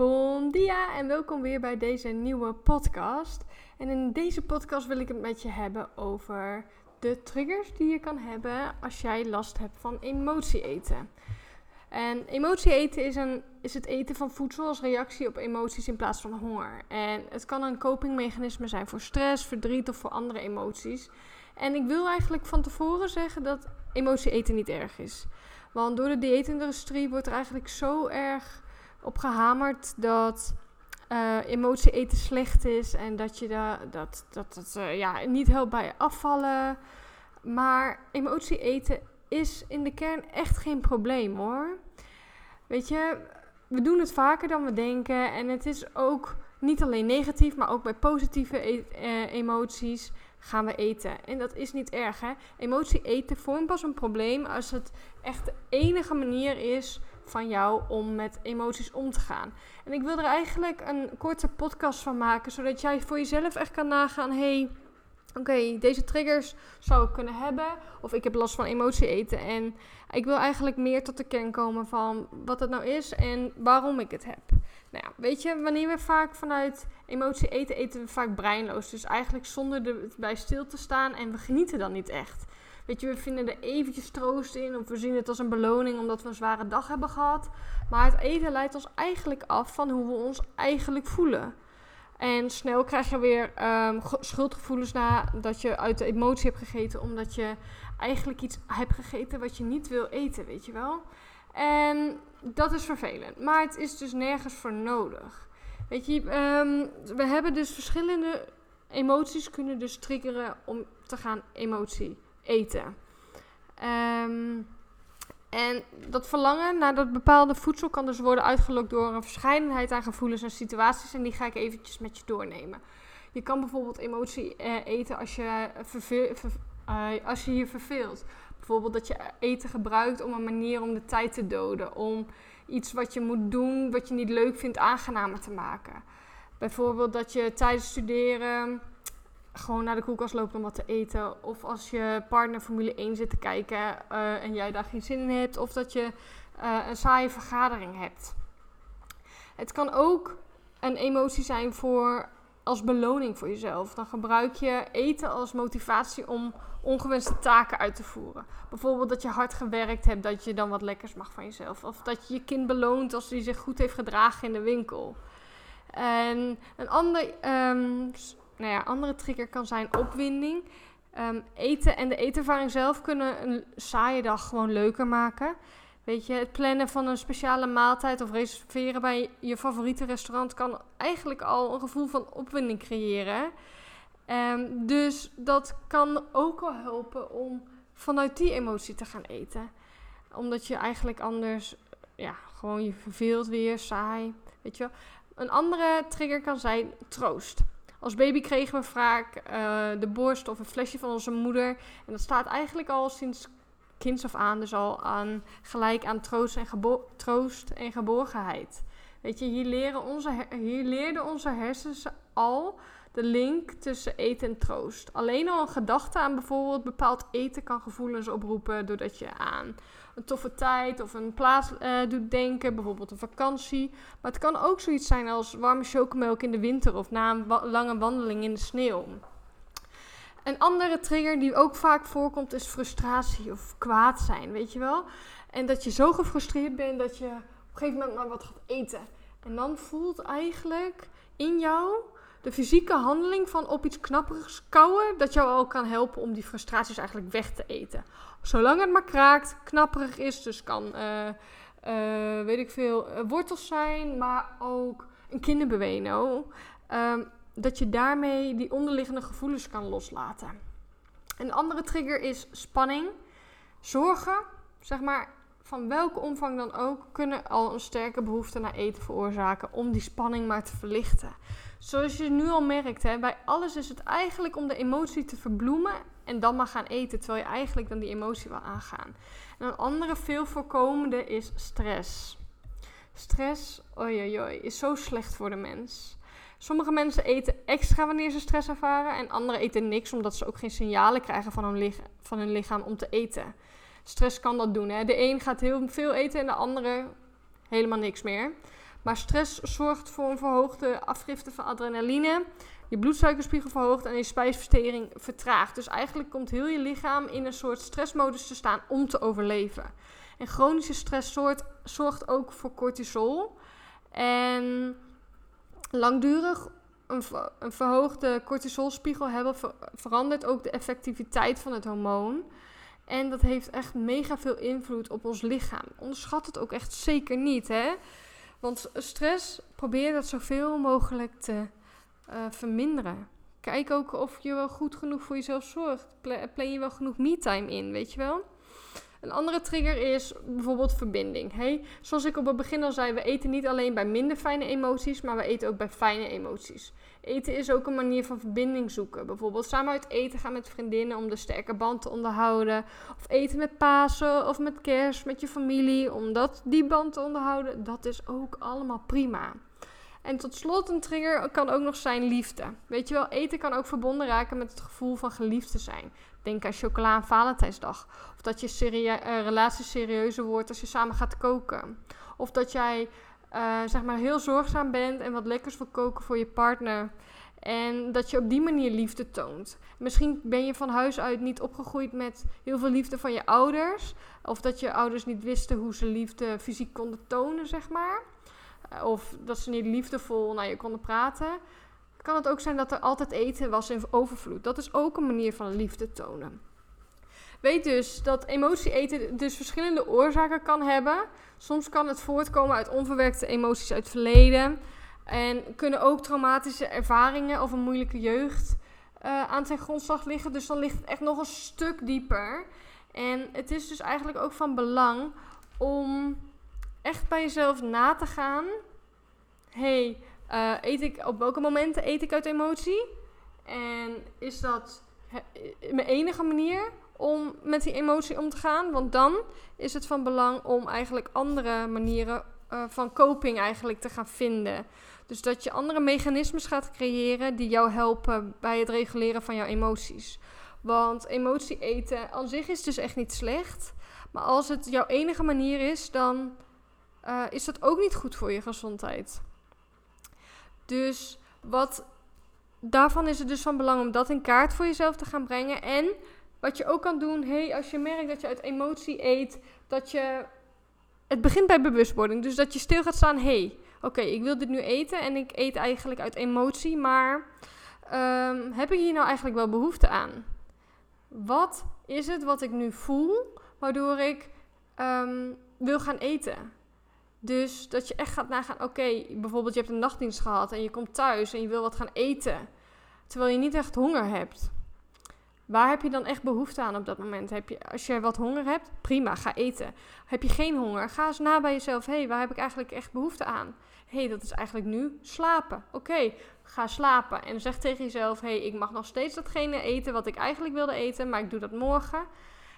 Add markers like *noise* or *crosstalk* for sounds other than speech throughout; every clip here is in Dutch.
Bon dia en welkom weer bij deze nieuwe podcast. En in deze podcast wil ik het met je hebben over de triggers die je kan hebben als jij last hebt van emotie eten. En emotie eten is, een, is het eten van voedsel als reactie op emoties in plaats van honger. En het kan een copingmechanisme zijn voor stress, verdriet of voor andere emoties. En ik wil eigenlijk van tevoren zeggen dat emotie eten niet erg is. Want door de dieetindustrie wordt er eigenlijk zo erg op gehamerd dat uh, emotie eten slecht is en dat je da dat, dat, dat uh, ja, niet helpt bij afvallen. Maar emotie eten is in de kern echt geen probleem hoor. Weet je, we doen het vaker dan we denken en het is ook niet alleen negatief, maar ook bij positieve e uh, emoties gaan we eten. En dat is niet erg hè. Emotie eten vormt pas een probleem als het echt de enige manier is van jou om met emoties om te gaan. En ik wil er eigenlijk een korte podcast van maken, zodat jij voor jezelf echt kan nagaan: hey, oké, deze triggers zou ik kunnen hebben, of ik heb last van emotie eten. En ik wil eigenlijk meer tot de kern komen van wat het nou is en waarom ik het heb. Nou weet je, wanneer we vaak vanuit emotie eten, eten we vaak breinloos. Dus eigenlijk zonder erbij stil te staan en we genieten dan niet echt. Weet je, we vinden er eventjes troost in. Of we zien het als een beloning omdat we een zware dag hebben gehad. Maar het eten leidt ons eigenlijk af van hoe we ons eigenlijk voelen. En snel krijg je weer um, schuldgevoelens na dat je uit de emotie hebt gegeten. Omdat je eigenlijk iets hebt gegeten wat je niet wil eten, weet je wel. En dat is vervelend. Maar het is dus nergens voor nodig. Weet je, um, we hebben dus verschillende emoties kunnen dus triggeren om te gaan emotie eten. Um, en dat verlangen naar dat bepaalde voedsel kan dus worden uitgelokt door een verscheidenheid aan gevoelens en situaties. En die ga ik eventjes met je doornemen. Je kan bijvoorbeeld emotie uh, eten als je, uh, als je je verveelt. Bijvoorbeeld dat je eten gebruikt om een manier om de tijd te doden. Om iets wat je moet doen, wat je niet leuk vindt, aangenamer te maken. Bijvoorbeeld dat je tijdens studeren gewoon naar de koelkast loopt om wat te eten. Of als je partner Formule 1 zit te kijken uh, en jij daar geen zin in hebt. Of dat je uh, een saaie vergadering hebt. Het kan ook een emotie zijn voor als beloning voor jezelf. Dan gebruik je eten als motivatie om ongewenste taken uit te voeren. Bijvoorbeeld dat je hard gewerkt hebt, dat je dan wat lekkers mag van jezelf. Of dat je je kind beloont als hij zich goed heeft gedragen in de winkel. En een ander um, nou ja, andere trigger kan zijn opwinding. Um, eten en de eetervaring zelf kunnen een saaie dag gewoon leuker maken. Weet je, het plannen van een speciale maaltijd of reserveren bij je favoriete restaurant kan eigenlijk al een gevoel van opwinding creëren. Um, dus dat kan ook al helpen om vanuit die emotie te gaan eten. Omdat je eigenlijk anders, ja, gewoon je verveelt weer, saai. Weet je wel. Een andere trigger kan zijn troost. Als baby kregen we vaak uh, de borst of een flesje van onze moeder. En dat staat eigenlijk al sinds kinds af aan, dus al aan, gelijk aan troost en, troost en geborgenheid. Weet je, hier, leren onze, hier leerden onze hersens al de link tussen eten en troost. Alleen al een gedachte aan bijvoorbeeld bepaald eten kan gevoelens oproepen doordat je aan een toffe tijd of een plaats uh, doet denken, bijvoorbeeld een vakantie. Maar het kan ook zoiets zijn als warme chocomelk in de winter of na een lange wandeling in de sneeuw. Een andere trigger die ook vaak voorkomt is frustratie of kwaad zijn, weet je wel? En dat je zo gefrustreerd bent dat je op een gegeven moment maar wat gaat eten. En dan voelt eigenlijk in jou de fysieke handeling van op iets knapperigs kouwen, dat jou al kan helpen om die frustraties eigenlijk weg te eten. Zolang het maar kraakt, knapperig is, dus kan, uh, weet ik veel, uh, wortels zijn, maar ook een kinderbueno. Um, dat je daarmee die onderliggende gevoelens kan loslaten. Een andere trigger is spanning. Zorgen, zeg maar, van welke omvang dan ook, kunnen al een sterke behoefte naar eten veroorzaken om die spanning maar te verlichten. Zoals je nu al merkt, hè, bij alles is het eigenlijk om de emotie te verbloemen en dan maar gaan eten, terwijl je eigenlijk dan die emotie wil aangaan. En een andere veel voorkomende is stress. Stress, oi, is zo slecht voor de mens. Sommige mensen eten extra wanneer ze stress ervaren en anderen eten niks omdat ze ook geen signalen krijgen van hun, van hun lichaam om te eten. Stress kan dat doen. Hè? De een gaat heel veel eten en de andere helemaal niks meer. Maar stress zorgt voor een verhoogde afgifte van adrenaline. Je bloedsuikerspiegel verhoogt en je spijsvertering vertraagt. Dus eigenlijk komt heel je lichaam in een soort stressmodus te staan om te overleven. En chronische stress zorgt, zorgt ook voor cortisol. En langdurig een, een verhoogde cortisolspiegel hebben verandert ook de effectiviteit van het hormoon. En dat heeft echt mega veel invloed op ons lichaam. Onderschat het ook echt zeker niet, hè? Want stress, probeer dat zoveel mogelijk te uh, verminderen. Kijk ook of je wel goed genoeg voor jezelf zorgt. Plan je wel genoeg me-time in, weet je wel? Een andere trigger is bijvoorbeeld verbinding. Hey, zoals ik op het begin al zei, we eten niet alleen bij minder fijne emoties, maar we eten ook bij fijne emoties. Eten is ook een manier van verbinding zoeken. Bijvoorbeeld samen uit eten gaan met vriendinnen om de sterke band te onderhouden. Of eten met Pasen of met kerst met je familie om dat, die band te onderhouden. Dat is ook allemaal prima. En tot slot een trigger kan ook nog zijn liefde. Weet je wel, eten kan ook verbonden raken met het gevoel van geliefd te zijn. Denk aan chocola en Valentijnsdag. Of dat je uh, relatie serieuzer wordt als je samen gaat koken. Of dat jij uh, zeg maar heel zorgzaam bent en wat lekkers wil koken voor je partner. En dat je op die manier liefde toont. Misschien ben je van huis uit niet opgegroeid met heel veel liefde van je ouders. Of dat je ouders niet wisten hoe ze liefde fysiek konden tonen, zeg maar. Eh, of dat ze niet liefdevol naar je konden praten. Kan het ook zijn dat er altijd eten was in overvloed. Dat is ook een manier van liefde tonen. Weet dus dat emotie eten dus verschillende oorzaken kan hebben. Soms kan het voortkomen uit onverwerkte emoties uit het verleden. En kunnen ook traumatische ervaringen of een moeilijke jeugd uh, aan zijn grondslag liggen. Dus dan ligt het echt nog een stuk dieper. En het is dus eigenlijk ook van belang om echt bij jezelf na te gaan. hey, uh, eet ik, op welke momenten eet ik uit emotie? En is dat mijn enige manier om met die emotie om te gaan? Want dan is het van belang om eigenlijk andere manieren uh, van coping eigenlijk te gaan vinden. Dus dat je andere mechanismes gaat creëren die jou helpen bij het reguleren van jouw emoties. Want emotie eten aan zich is dus echt niet slecht. Maar als het jouw enige manier is, dan uh, is dat ook niet goed voor je gezondheid. Dus wat daarvan is het dus van belang om dat in kaart voor jezelf te gaan brengen. En wat je ook kan doen, hey, als je merkt dat je uit emotie eet, dat je. Het begint bij bewustwording. Dus dat je stil gaat staan, hey, oké, ik wil dit nu eten en ik eet eigenlijk uit emotie, maar um, heb ik hier nou eigenlijk wel behoefte aan? Wat is het wat ik nu voel, waardoor ik um, wil gaan eten? Dus dat je echt gaat nagaan, oké, bijvoorbeeld je hebt een nachtdienst gehad en je komt thuis en je wil wat gaan eten, terwijl je niet echt honger hebt. Waar heb je dan echt behoefte aan op dat moment? Heb je, als je wat honger hebt, prima, ga eten. Heb je geen honger, ga eens na bij jezelf. Hé, hey, waar heb ik eigenlijk echt behoefte aan? Hé, hey, dat is eigenlijk nu slapen. Oké, ga slapen. En zeg tegen jezelf, hé, hey, ik mag nog steeds datgene eten wat ik eigenlijk wilde eten, maar ik doe dat morgen.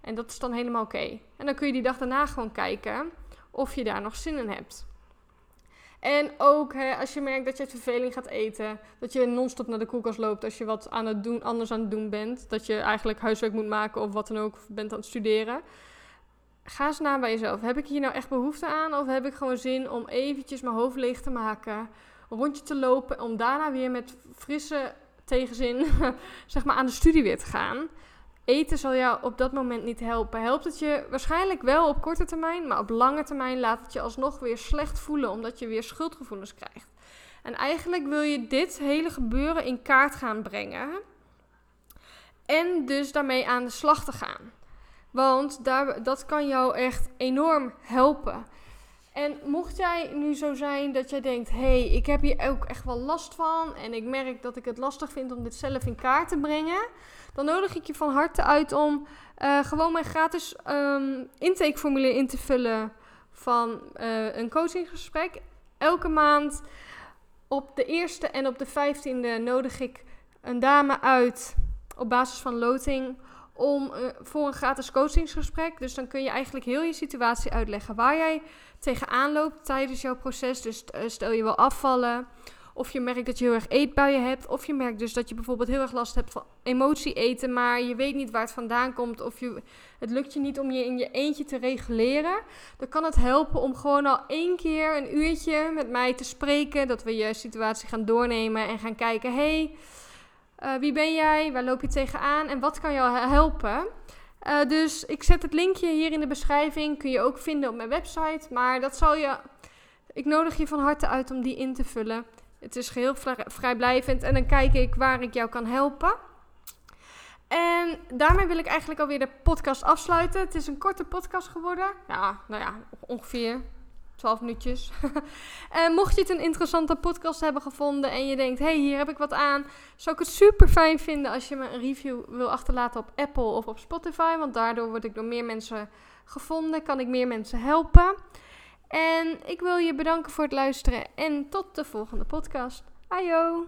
En dat is dan helemaal oké. En dan kun je die dag daarna gewoon kijken of je daar nog zin in hebt. En ook hè, als je merkt dat je het verveling gaat eten, dat je non-stop naar de koelkast loopt als je wat aan het doen, anders aan het doen bent, dat je eigenlijk huiswerk moet maken of wat dan ook, bent aan het studeren. Ga eens na bij jezelf. Heb ik hier nou echt behoefte aan of heb ik gewoon zin om eventjes mijn hoofd leeg te maken, rondje te lopen, om daarna weer met frisse tegenzin *laughs* zeg maar aan de studie weer te gaan? Eten zal jou op dat moment niet helpen. Helpt het je waarschijnlijk wel op korte termijn, maar op lange termijn laat het je alsnog weer slecht voelen, omdat je weer schuldgevoelens krijgt. En eigenlijk wil je dit hele gebeuren in kaart gaan brengen. En dus daarmee aan de slag te gaan. Want daar, dat kan jou echt enorm helpen. En mocht jij nu zo zijn dat jij denkt: hé, hey, ik heb hier ook echt wel last van. En ik merk dat ik het lastig vind om dit zelf in kaart te brengen dan nodig ik je van harte uit om uh, gewoon mijn gratis um, intakeformulier in te vullen van uh, een coachinggesprek. Elke maand op de eerste en op de vijftiende nodig ik een dame uit op basis van loting om uh, voor een gratis coachingsgesprek. Dus dan kun je eigenlijk heel je situatie uitleggen waar jij tegenaan loopt tijdens jouw proces. Dus stel je wil afvallen Of je merkt dat je heel erg eetbuien hebt. Of je merkt dus dat je bijvoorbeeld heel erg last hebt van emotie eten, maar je weet niet waar het vandaan komt. Of je, het lukt je niet om je in je eentje te reguleren. Dan kan het helpen om gewoon al één keer een uurtje met mij te spreken. Dat we je situatie gaan doornemen en gaan kijken. Hey, uh, wie ben jij? Waar loop je tegenaan? En wat kan jou helpen? Uh, dus ik zet het linkje hier in de beschrijving. Kun je ook vinden op mijn website. Maar dat zal je. Ik nodig je van harte uit om die in te vullen. Het is geheel vrijblijvend. En dan kijk ik waar ik jou kan helpen. En daarmee wil ik eigenlijk alweer de podcast afsluiten. Het is een korte podcast geworden. Ja, nou ja, ongeveer 12 minuutjes. *laughs* en mocht je het een interessante podcast hebben gevonden en je denkt, hey, hier heb ik wat aan, zou ik het super fijn vinden als je me een review wil achterlaten op Apple of op Spotify, want daardoor word ik door meer mensen gevonden, kan ik meer mensen helpen. En ik wil je bedanken voor het luisteren en tot de volgende podcast. Ajo!